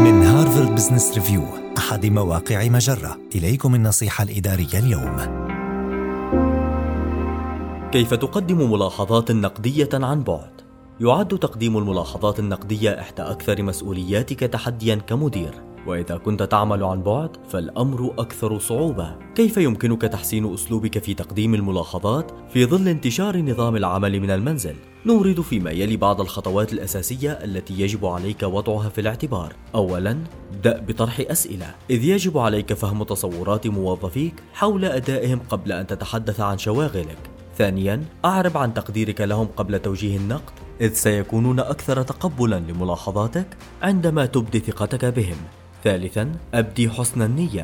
من هارفارد بزنس ريفيو أحد مواقع مجرة. إليكم النصيحة الإدارية اليوم. كيف تقدم ملاحظات نقدية عن بعد؟ يعد تقديم الملاحظات النقدية إحدى أكثر مسؤولياتك تحديا كمدير. وإذا كنت تعمل عن بعد فالأمر أكثر صعوبة. كيف يمكنك تحسين أسلوبك في تقديم الملاحظات في ظل انتشار نظام العمل من المنزل؟ نورد فيما يلي بعض الخطوات الأساسية التي يجب عليك وضعها في الاعتبار. أولا ابدأ بطرح أسئلة. إذ يجب عليك فهم تصورات موظفيك حول أدائهم قبل أن تتحدث عن شواغلك. ثانيا أعرب عن تقديرك لهم قبل توجيه النقد إذ سيكونون أكثر تقبلا لملاحظاتك عندما تبدي ثقتك بهم. ثالثا أبدي حسن النية.